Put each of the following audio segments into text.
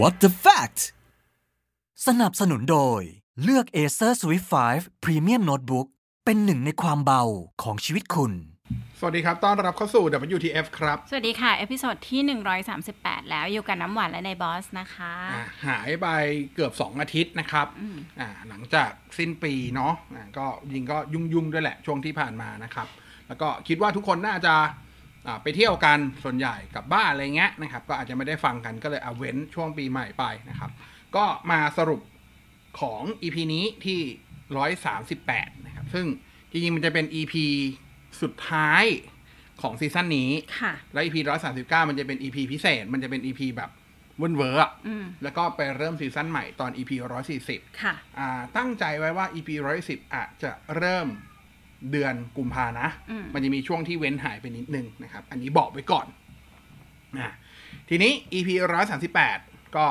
What the fact สนับสนุนโดย เลือก Acer Swift 5 Premium Notebook เป็นหนึ่งในความเบาของชีวิตคุณ สวัสดีครับ ต้อนรับเข้าสู่ WTF ครับ สวัสดีค่ะ episode ที่ 138 แล้วอยู่กับน้ำหวานและนายบอสนะคะ อะหายไปเกือบ 2 อาทิตย์นะครับอ่าหลังจากสิ้นปีเนาะอะก็ยิงก็ยุ่งๆ ด้วยแหละช่วงที่ผ่านมานะครับ แล้วก็คิดว่าทุกคนน่าจะอ่า ไปเที่ยวกันส่วนใหญ่กลับบ้านอะไรเงี้ยนะครับ ก็อาจจะไม่ได้ฟังกันก็เลยเอาเว้นช่วงปีใหม่ไปนะครับ ก็มาสรุปของ EP นี้ที่ 138 นะครับ ซึ่งจริงๆมันจะเป็น EP สุดท้ายของซีซั่นนี้ค่ะแล้ว EP 139 มันจะเป็น EP พิเศษ มันจะเป็น EP แบบเวิ่นเว้ออะอืมแล้วก็ไปเริ่มซีซั่นใหม่ตอน EP 140 ค่ะอ่าตั้งใจไว้ว่า EP 110อาจจะเริ่ม เดือนกุมภานะอืมมันจะมีช่วงที่เว้นหายไปนิดนึงนะครับ อันนี้บอกไว้ก่อนอะทีนี้ EP 138 ก็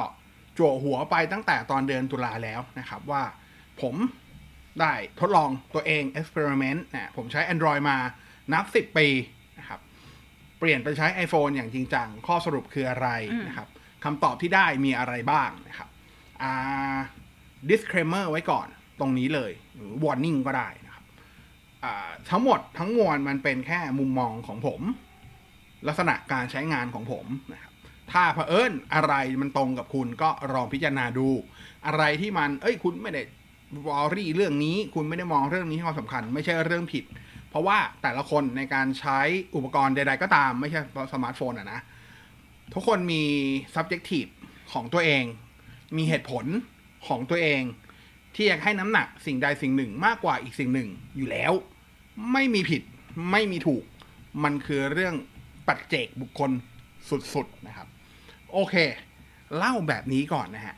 จั่วหัวไปตั้งแต่ตอนเดือนตุลาแล้วนะครับว่าผมได้ทดลองตัวเอง experiment นะผมใช้ Android มานับ 10 ปีนะครับเปลี่ยนไปใช้ iPhone อย่างจริงจัง ข้อสรุปคืออะไรอืมนะครับคำตอบที่ได้มีอะไรบ้างนะครับอ่า disclaimer ไว้ก่อนตรงนี้เลยหรือ warning ก็ได้นะครับอ่า ทั้งหมดทั้งมวลมันเป็นแค่มุมมองของผม ลักษณะการใช้งานของผมนะครับถ้าเผอิญอะไรมันตรงกับคุณก็ลองพิจารณาดู อะไรที่มัน เอ้ย คุณไม่ได้วอรี่เรื่องนี้ คุณไม่ได้มองเรื่องนี้ให้ความสำคัญ ไม่ใช่เรื่องผิด เพราะว่าแต่ละคนในการใช้อุปกรณ์ใด ๆ ก็ตาม ไม่ใช่สมาร์ทโฟนอะนะ ทุกคนมี subjective ของตัวเอง มีเหตุผลของตัวเอง ที่อยากให้น้ำหนักสิ่งใดสิ่งหนึ่งมากกว่าอีกสิ่งหนึ่งอยู่แล้ว ไม่มีผิดไม่มีถูก มันคือเรื่องปัจเจกบุคคลสุดๆนะครับ โอเค เล่าแบบนี้ก่อนนะฮะ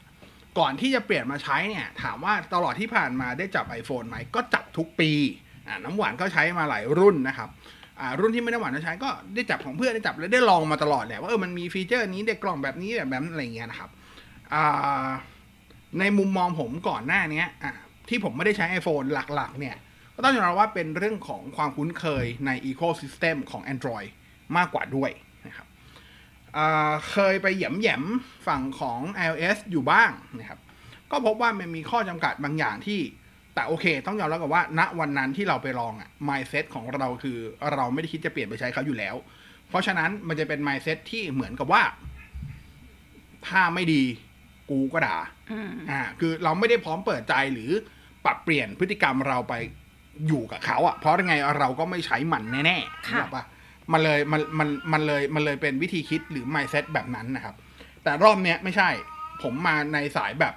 ก่อนที่จะเปลี่ยนมาใช้เนี่ย ถามว่าตลอดที่ผ่านมาได้จับ iPhone ไหมก็จับทุกปีน้ำหวานก็ใช้มาหลายรุ่นนะครับรุ่นที่ไม่ได้หวานใช้ก็ได้จับของเพื่อนได้จับและได้ลองมาตลอดแหละว่าเออมันมีฟีเจอร์นี้ได้กล่องแบบนี้แบบแบบนั้นอะไรเงี้ยนะครับอ่า ในมุมมองผมก่อนหน้านี้อ่าที่ผมไม่ได้ใช้ iPhone หลักๆ เนี่ย ก็ต้องยอมรับว่าเป็นเรื่องของความคุ้นเคยใน Ecosystem ของ Android มากกว่าด้วยนะครับเคยไปเหยียมแหยมๆฝั่งของ iOS อยู่บ้างนะครับ ก็พบว่ามันมีข้อจำกัดบางอย่างที่แต่โอเค ต้องยอมรับกับว่าณวันนั้นที่เราไปลองอะ mindset ของเราคือเราไม่ได้คิดจะเปลี่ยนไปใช้เขาอยู่แล้ว เพราะฉะนั้นมันจะเป็น mindset ที่เหมือนกับว่า ถ้าไม่ดี กูก็ด่าอืมอ่า คือเราไม่ได้พร้อมเปิดใจหรือปรับเปลี่ยนพฤติกรรมเราไปอยู่กับเขาอะเพราะยังไงเราก็ไม่ใช้มันแน่ๆค่ะถูกปะมันเลยมันมันมันเลยมันเลยเป็นวิธีคิดหรือ mindset แบบนั้นนะครับ แต่รอบเนี้ยไม่ใช่ ผมมาในสายแบบ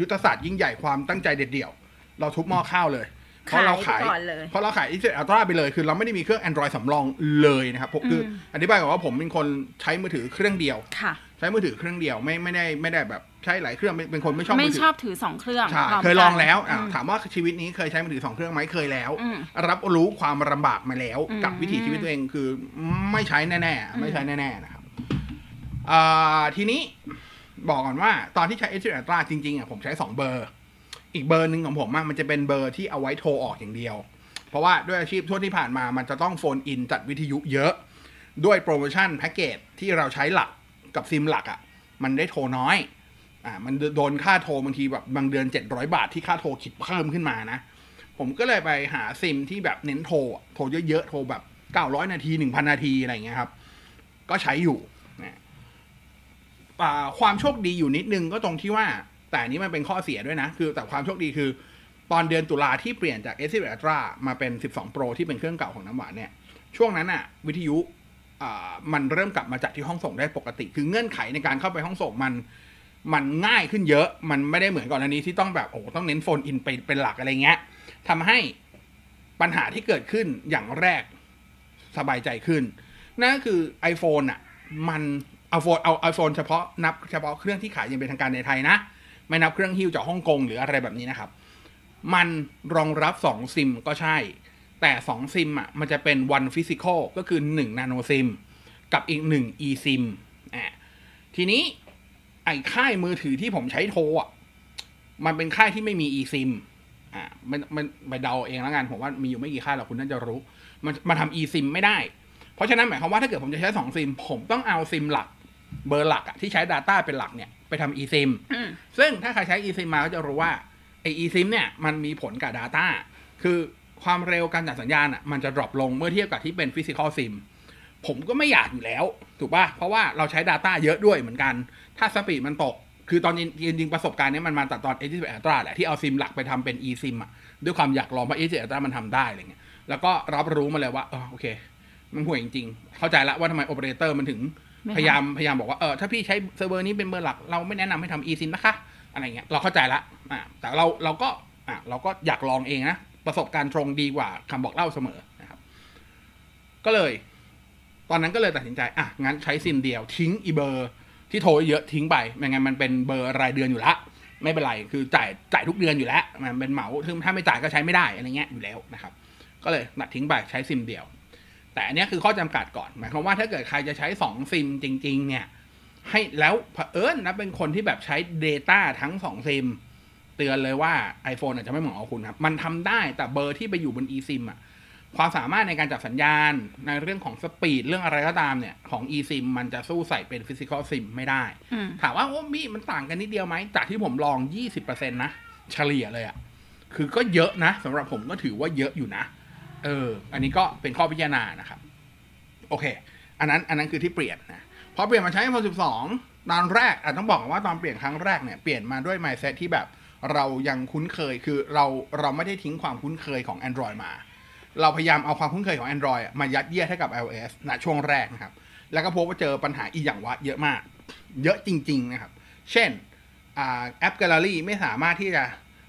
ยุทธศาสตร์ยิ่งใหญ่ความตั้งใจเด็ดเดี่ยว เราทุบหม้อข้าวเลยเพราะเราขายขายก่อนเลยเพราะเราขายอินเทอร์ Ultra ไปเลย คือเราไม่ได้มีเครื่อง Android สำรองเลยนะครับผมคืออมอธิบายก่อนว่าผมเป็นคนใช้มือถือเครื่องเดียวค่ะใช้มือถือเครื่องเดียวไม่ไม่ได้ไม่ได้แบบ ใช้หลายเครื่องเป็นเป็นคนไม่ชอบไม่มือถืชอบถือสองเครื่องใช่พร้มเคยลองแล้วกันอะอืมถามว่าชีวิตนี้เคยใช้มือถือสองเครื่องไหมเคยแล้วอืมรับรู้ความลำบากมาแล้วอืมกับวิถีชีวิตตัวเองคือไม่ใช้แน่อืมๆไม่ใช้แน่ๆนะครับอ่าทีนี้บอกก่อนว่าตอนที่ใช้ s อ Ultra จริงๆอะผมใช้2เบอร์ อีกเบอร์หนึ่งของผมอะมันจะเป็นเบอร์ที่เอาไว้โทรออกอย่างเดียว เพราะว่าด้วยอาชีพทั่วที่ผ่านมามันจะต้อง phone in จัดวิทยุเยอะ ด้วยโปรโมชั่นแพ็กเกจที่เราใช้หลักกับซิมหลักอะ่ะมันได้โทรน้อย อ่ามันโดนค่าโทรบางทีแบบบางเดือน 700 บาทที่ค่าโทรคิดเพิ่มขึ้นมานะ ผมก็เลยไปหาซิมที่แบบเน้นโทรโทรเยอะๆ โทรแบบ 900 นาที 1,000 นาที อะไรเงี้ยครับ ก็ใช้อยู่นะความโชคดีอยู่นิดนึงก็ตรงที่ว่า แต่นี้มันเป็นข้อเสียด้วยนะ คือแต่ความโชคดีคือ ตอนเดือนตุลาที่เปลี่ยนจาก s อ Ultra มาเป็น 12 Pro ที่เป็นเครื่องเก่าของน้ำหวานเนี่ย ช่วงนั้นอะวิทยุอ่ามันเริ่มกลับมาจัดที่ห้องส่งได้ปกติ คือเงื่อนไขในการเข้าไปห้องส่งมัน มันง่ายขึ้นเยอะ มันไม่ได้เหมือนก่อนอันนี้ที่ต้องแบบโอ้โหต้องเน้นโฟนอินไปเป็นหลักอะไรเงี้ยทำให้ปัญหาที่เกิดขึ้นอย่างแรกสบายใจขึ้น นั่นก็คือ iPhone อะ มันเอาโฟนเอาไอโฟนเฉพาะนับเฉพาะเครื่องที่ขายยังเป็นทางการในไทยนะ ไม่นับเครื่องฮิ้วจากฮ่องกงหรืออะไรแบบนี้นะครับ มันรองรับ 2 ซิมก็ใช่ แต่ 2 ซิมอะมันจะเป็น one physical ก็คือ 1 nano sim กับอีก 1 e sim อะทีนี้ ค่ายมือถือที่ผมใช้โทรอะ มันเป็นค่ายที่ไม่มี e sim อ่ามันมันไปเดาเองแล้วกัน ผมว่ามีอยู่ไม่กี่ค่ายหรอกคุณน่าจะรู้ มันมันทำ e sim ไม่ได้ เพราะฉะนั้นหมายความว่าถ้าเกิดผมจะใช้สองซิม ผมต้องเอาซิมหลัก เบอร์หลักอะที่ใช้ Data เป็นหลักเนี่ยไปทำ eSIM อืมซึ่งถ้าใครใช้ eSIM มาก็จะรู้ว่าไอ eSIM เนี่ยมันมีผลกับ Data คือความเร็วการจัดสัญญาณอะมันจะ drop ลงเมื่อเทียบกับที่เป็น physical SIM ผมก็ไม่อยากอยู่แล้ว ถูกป่ะ เพราะว่าเราใช้ Data เยอะด้วยเหมือนกัน ถ้า speed มันตก คือตอนจริงๆประสบการณ์เนี้ยมันมาจากตอน a 8 Ultra แหละที่เอาซิมหลักไปทำเป็น eSIM อะด้วยความอยากลองว่า a 8 Ultra มันทำได้อะไรเงี้ยแล้วก็รับรู้มาเลยว่าเออโอเค มันห่วยจริงๆ เข้าใจแล้วว่าทำไมโอเปอเรเตอร์มันถึงไม่ทำพยายามพยายามบอกว่าเออถ้าพี่ใช้เซิร์ฟเวอร์นี้เป็นเบอร์หลักเราไม่แนะนำให้ทำ eSIM นะคะอะไรเงี้ยเราเข้าใจละอ่าแต่เราเราก็อ่าเราก็อยากลองเองนะประสบการณ์ตรงดีกว่าคำบอกเล่าเสมอนะครับ ก็เลย ตอนนั้นก็เลยตัดสินใจ อะ งั้นใช้ซิมเดียวทิ้งอีเบอร์ ที่โทรเยอะทิ้งไปไม่งั้นมันเป็นเบอร์รายเดือนอยู่ละไม่เป็นไรคือจ่ายจ่ายทุกเดือนอยู่แล้วมันเป็นเหมาซึ่งถ้าไม่จ่ายก็ใช้ไม่ได้อะไรเงี้ยอยู่แล้วนะครับ ก็เลยตัดทิ้งไปใช้ซิมเดียว แต่อันนี้คือข้อจำกัดก่อนหมายความว่าถ้าเกิดใครจะใช้สองซิมจริง ๆ เนี่ย ให้แล้วเผอิญนะเป็นคนที่แบบใช้ Data ทั้งสองซิมเตือนเลยว่า iPhone อาจจะไม่เหมาะกับคุณครับ มันทำได้แต่เบอร์ที่ไปอยู่บน eSIM อะ ความสามารถในการจับสัญญาณในเรื่องของสปีดเรื่องอะไรก็ตามเนี่ย ของ eSIM มันจะสู้ใส่เป็น Physical SIM ไม่ได้อืมถามว่าโอ้มีมันต่างกันนิดเดียวไหมจากที่ผมลอง 20%นะเฉลี่ยเลยอะคือก็เยอะนะสำหรับผมก็ถือว่าเยอะอยู่นะ เออ อันนี้ก็เป็นข้อพิจารณานะครับ โอเค อันนั้น อันนั้นคือที่เปลี่ยนนะพอเปลี่ยนมาใช้ iPhone 12 ตอนแรกอาจต้องบอกก่อนว่าตอนเปลี่ยนครั้งแรกเนี่ยเปลี่ยนมาด้วย mindset ที่แบบเรายังคุ้นเคยคือเราเราไม่ได้ทิ้งความคุ้นเคยของ Android มา เราพยายามเอาความคุ้นเคยของ Android มายัดเยียดให้กับ iOS ณช่วงแรกนะครับ แล้วก็พบว่าเจอปัญหาอีกอย่างวะเยอะมาก เยอะจริง ๆ นะครับ เช่นอแอป Gallery ไม่สามารถที่จะ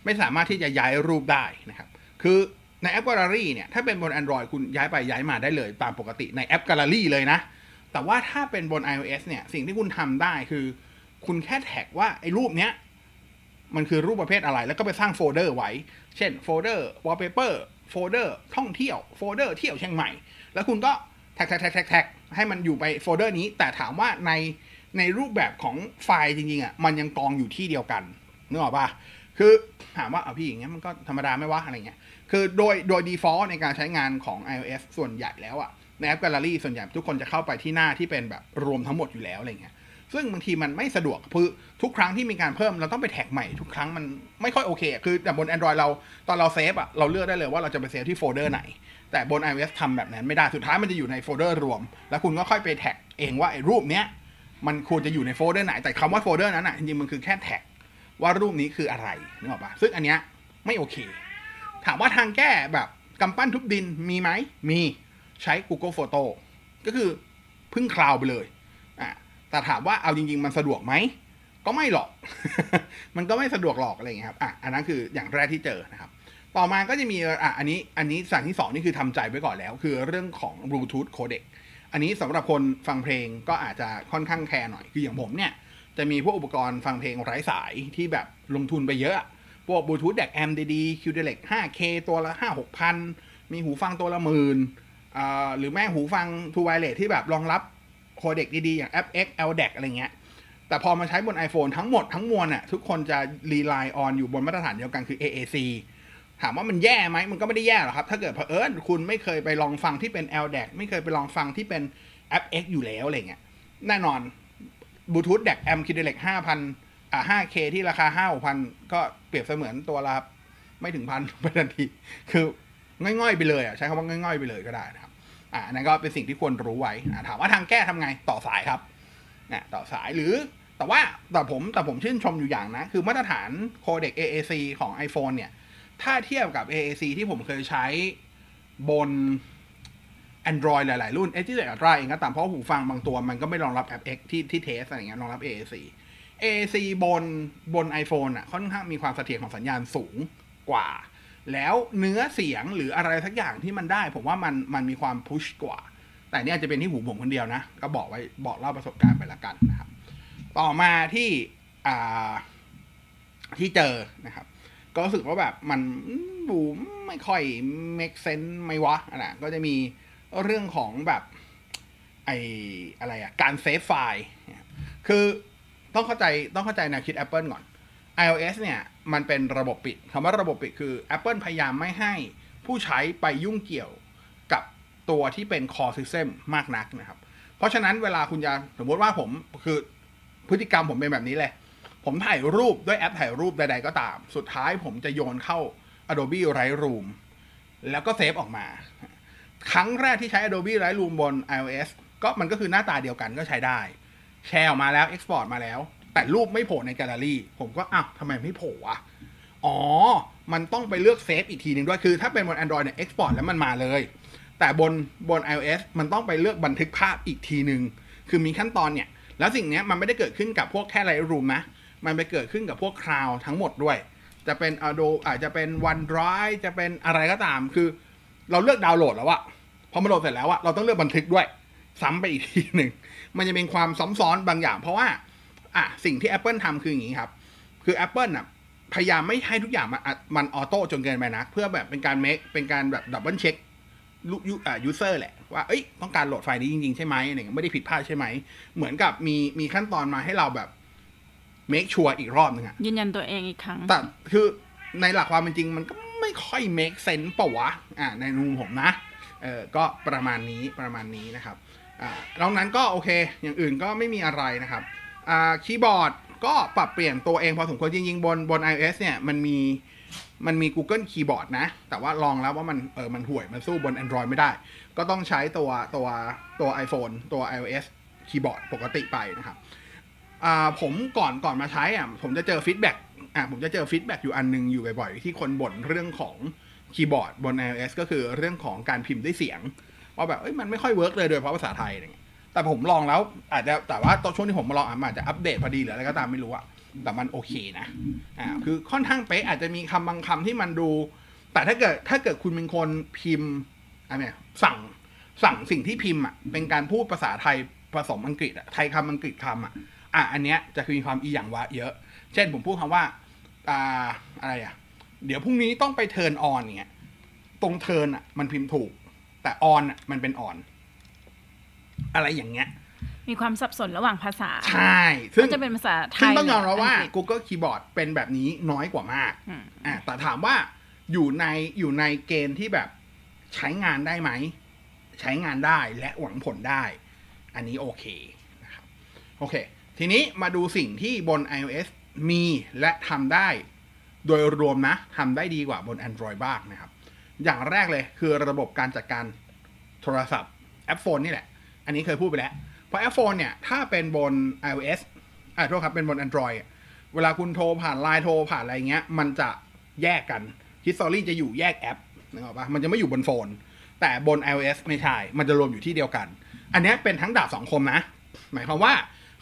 ไม่สามารถที่จะย้ายรูปได้นะครับ คือในแอป Gallery เนี่ย ถ้าเป็นบน Android คุณย้ายไปย้ายมาได้เลย ตามปกติในแอป Gallery เลยนะ แต่ว่าถ้าเป็นบน iOS เนี่ย สิ่งที่คุณทำได้คือ คุณแค่แท็กว่าไอ้รูปเนี้ยมันคือรูปประเภทอะไร แล้วก็ไปสร้างโฟลเดอร์ไว้ เช่นโฟลเดอร์ wallpaper โฟลเดอร์ท่องเที่ยวโฟลเดอร์เที่ยวเชียงใหม่ แล้วคุณก็แท็กแท็กแท็กแท็กแท็กให้มันอยู่ไปโฟลเดอร์นี้ แต่ถามว่าในในรูปแบบของไฟล์จริงๆอะมันยังกองอยู่ที่เดียวกันนึกออกปะคือถามว่าเอาพี่อย่างเงี้ยมันก็ธรรมดาไม่วะอะไรเงี้ยคือโดยโดย default ในการใช้งานของ iOS ส่วนใหญ่แล้วอะในแอป Gallery ส่วนใหญ่ทุกคนจะเข้าไปที่หน้าที่เป็นแบบรวมทั้งหมดอยู่แล้วอะไรเงี้ย ซึ่งบางทีมันไม่สะดวกคือทุกครั้งที่มีการเพิ่มเราต้องไปแท็กใหม่ทุกครั้งมันไม่ค่อยโอเค คือแต่บน Android เราตอนเราเซฟอะเราเลือกได้เลยว่าเราจะไปเซฟที่โฟลเดอร์ไหน แต่บน iOS ทำแบบนั้นไม่ได้สุดท้ายมันจะอยู่ในโฟลเดอร์รวม แล้วคุณก็ค่อยไปแท็กเองว่าไอ้รูปเนี้ยมันควรจะอยู่ในโฟลเดอร์ไหน แต่คำว่าโฟลเดอร์นั้นอะจริงๆมันคือแค่แท็กว่ารูปนี้คืออะไรนึกออกปะซึ่งอันเนี้ยไม่โอเค ถามว่าทางแก้แบบกำปั้นทุบดินมีไหมมีใช้ Google Photo ก็คือพึ่ง cloud ไปเลย แต่ถามว่าเอาจริง ๆ มันสะดวกไหม ก็ไม่หรอก มันก็ไม่สะดวกหรอกอะไรอย่างเงี้ยครับ อะ อันนั้นคืออย่างแรกที่เจอนะครับ ต่อมาก็จะมี อะ อันนี้ อันนี้อย่างที่สองนี่คือทำใจไว้ก่อนแล้ว คือเรื่องของ Bluetooth codec อันนี้สำหรับคนฟังเพลงก็อาจจะค่อนข้างแคร์หน่อย คืออย่างผมเนี่ย จะมีพวกอุปกรณ์ฟังเพลงไร้สายที่แบบลงทุนไปเยอะ พวกบลูทูธแดกแอมดีๆคิวเดเล็ก 5K ตัวละ 5 6พันมีหูฟังตัวละหมื่นอ่าหรือแม่หูฟัง True Wireless ที่แบบรองรับ โคเด็กดีๆ อย่าง FX LDAC อะไรเงี้ย แต่พอมาใช้บน iPhone ทั้งหมดทั้งมวลน่ะทุกคนจะรีไลน์ออนอยู่บนมาตรฐานเดียวกันคือ AAC ถามว่ามันแย่ไหมมันก็ไม่ได้แย่หรอกครับ ถ้าเกิดเผอิญคุณไม่เคยไปลองฟังที่เป็น LDAC ไม่เคยไปลองฟังที่เป็น FX อยู่แล้วอะไรเงี้ยแน่นอนบลูทูธแดกแอมคิดเล็กห้าพันอ่าห้าเคที่ราคาห้าหกพันก็เปรียบเสมือนตัวละไม่ถึงพันไปทันที คือง่อยๆไปเลยอะใช้คำว่าง่อยๆไปเลยก็ได้นะครับ อ่านนั้นก็เป็นสิ่งที่ควรรู้ไว้อ่าถามว่าทางแก้ทำไงต่อสายครับนะต่อสายหรือแต่ว่าแต่ผมแต่ผมชื่นชมอยู่อย่างนะ คือมาตรฐานโคเด็ก AAC ของ iPhone เนี่ย ถ้าเทียบกับ AAC ที่ผมเคยใช้บน Android หลาย ๆ รุ่น h ที่ Ultra เองก็ตามเพราะหูฟังบางตัวมันก็ไม่รองรับ App X ที่ที่เทสอะไรเงี้ยรองรับ AAC AAC บนบน iPhone อะค่อนข้างมีความเสถียรของสัญญาณสูงกว่า แล้วเนื้อเสียงหรืออะไรสักอย่างที่มันได้ ผมว่ามันมันมีความพุชกว่า แต่เนี่ยจจะเป็นที่หูผมคนเดียวนะ ก็บอกไว้บอกเล่าประสบการณ์ไปละกันนะครับ ต่อมาที่อ่าที่เจอนะครับ ก็รู้สึกว่าแบบมันดูไม่ค่อย make sense ไม่วะอะนะก็จะมีเรื่องของแบบไออะไรอะการเซฟไฟล์ คือต้องเข้าใจต้องเข้าใจแนวคิด Apple ก่อน iOS เนี่ยมันเป็นระบบปิดคำว่าระบบปิดคือ Apple พยายามไม่ให้ผู้ใช้ไปยุ่งเกี่ยวกับตัวที่เป็น core system มากนักนะครับ เพราะฉะนั้นเวลาคุณจะสมมติว่าผมคือพฤติกรรมผมเป็นแบบนี้เลย ผมถ่ายรูปด้วยแอปถ่ายรูปใดๆก็ตาม สุดท้ายผมจะโยนเข้า Adobe Lightroom แล้วก็เซฟออกมา ครั้งแรกที่ใช้ Adobe Lightroom บน iOS ก็มันก็คือหน้าตาเดียวกันก็ใช้ได้ แชร์ออกมาแล้ว Export มาแล้ว แต่รูปไม่โผล่ในแกลเลอรี่ ผมก็อ้าวทำไมไม่โผล่วะอ๋อ มันต้องไปเลือกเซฟอีกทีหนึ่งด้วย คือถ้าเป็นบน Android เนี่ย Export แล้วมันมาเลย แต่บนบน iOS มันต้องไปเลือกบันทึกภาพอีกทีหนึ่งคือมีขั้นตอนเนี่ย แล้วสิ่งนี้มันไม่ได้เกิดขึ้นกับพวกแค่ Lightroom นะ มันไปเกิดขึ้นกับพวก Cloud ทั้งหมดด้วย จะเป็น Adobe อาจจะเป็น OneDrive จะเป็นอะไรก็ตาม คือ เราเลือกดาวน์โหลดแล้วอะพอมาโหลดเสร็จแล้วอะเราต้องเลือกบันทึกด้วย ซ้ำไปอีกทีหนึ่ง มันจะเป็นความซ้ำซ้อนบางอย่าง เพราะว่า อะสิ่งที่ Apple ทำคืออย่างนี้ครับ คือ Apple อะพยายามไม่ให้ทุกอย่างมันมัน auto จนเกินไปนะ เพื่อแบบเป็นการ make เป็นการแบบ double check ลูยูอ่า user แหละ ว่าเอ้ยต้องการโหลดไฟล์นี้จริง ๆ ใช่ไหมอะไรเงี้ยไม่ได้ผิดพลาดใช่ไหม เหมือนกับมีมีขั้นตอนมาให้เราแบบ make sure อีกรอบหนึงอะยืนยันตัวเองอีกครั้ง แต่คือในหลักความเป็นจริงมันก็ไม่ค่อย make sense ปะวะ อ่าในมุมผมนะ เออก็ประมาณนี้ประมาณนี้นะครับ อ่านอกนั้นก็โอเค อย่างอื่นก็ไม่มีอะไรนะครับอ่า คีย์บอร์ดก็ปรับเปลี่ยนตัวเองพอสมควรจริงๆบนบน iOS เนี่ยมันมีมันมี Google Keyboard นะ แต่ว่าลองแล้วว่ามันเออมันห่วยมันสู้บน Android ไม่ได้ ก็ต้องใช้ตัวตัวตัว iPhone ตัว iOS คีย์บอร์ดปกติไปนะครับผมก่อนก่อนมาใช้อะผมจะเจอ feedback อ่าผมจะเจอ feedback อยู่อันหนึ่งอยู่บ่อยๆ ที่คนบ่นเรื่องของคีย์บอร์ดบน iOS ก็คือเรื่องของการพิมพ์ด้วยเสียง ว่าแบบเอ้ยมันไม่ค่อย work เลยโดยเฉพาะภาษาไทยอะไรเงี้ย แต่ผมลองแล้ว อาจจะแต่ว่าตอนช่วงที่ผมมาลองอาจจะอัปเดตพอดีหรืออะไรก็ตามไม่รู้อะแต่มันโอเคนะอ่าคือค่อนข้างเป๊ะอาจจะมีคำบางคำที่มันดู แต่ถ้าเกิดถ้าเกิดคุณเป็นคนพิมพ์อะไรเนี่ยสั่งสั่งสิ่งที่พิมพ์อะเป็นการพูดภาษาไทยผสมอังกฤษอะไทยคำอังกฤษคำอะอะอันเนี้ยจะคือมีความอีหยังวะเยอะ เช่นผมพูดคำว่าอ่าอะไรอะ เดี๋ยวพรุ่งนี้ต้องไปเทิร์นออนเนี่ยตรงเทิร์นอะมันพิมพ์ถูก แต่ออนอะมันเป็นออน อะไรอย่างเงี้ย มีความสับสนระหว่างภาษา ใช่ ซึ่งก็จะเป็นภาษาไทยซึ่งต้องยอมรับว่าอังกฤษ Google Keyboard เป็นแบบนี้น้อยกว่ามากอืมอะแต่ถามว่าอยู่ในอยู่ในเกณฑ์ที่แบบใช้งานได้ไหม ใช้งานได้และหวังผลได้ อันนี้โอเคนะครับโอเค ทีนี้มาดูสิ่งที่บน iOS มีและทำได้โดยรวมนะทำได้ดีกว่าบน Android บ้างนะครับ อย่างแรกเลยคือระบบการจัดการโทรศัพท์แอปโฟนนี่แหละ อันนี้เคยพูดไปแล้ว เพราะแอปโฟนเนี่ย ถ้าเป็นบน iOS อ่าโทษครับ เป็นบน Android เวลาคุณโทรผ่านไลน์โทรผ่านอะไรเงี้ย มันจะแยกกัน History จะอยู่แยกแอปนึกออกปะมันจะไม่อยู่บน Phone แต่บน iOS ไม่ใช่ มันจะรวมอยู่ที่เดียวกัน อันนี้เป็นทั้งดาบสองคมนะ หมายความว่า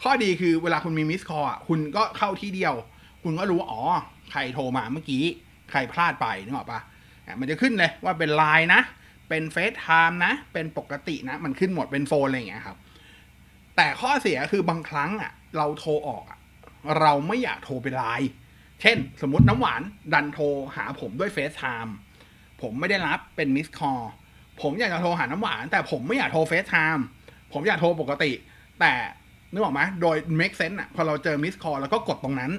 ข้อดีคือเวลาคุณมี missed call อะคุณก็เข้าที่เดียว คุณก็รู้ว่า อ๋อ ใครโทรมาเมื่อกี้ ใครพลาดไปนึกออกปะอะมันจะขึ้นเลยว่าเป็นไลน์นะ เป็น FaceTime นะ เป็นปกตินะ มันขึ้นหมดเป็น Phone อะไรอย่างเงี้ยครับ แต่ข้อเสียคือบางครั้งอะ เราโทรออกอะเราไม่อยากโทรไปไลน์เช่น สมมติน้ำหวานดันโทรหาผมด้วย FaceTime ผมไม่ได้รับเป็น missed call ผมอยากจะโทรหาน้ำหวาน แต่ผมไม่อยากโทร FaceTime ผมอยากโทรปกติ แต่นึกออกไหมโดย make sense อะพอเราเจอ missed call แล้วก็กดตรงนั้น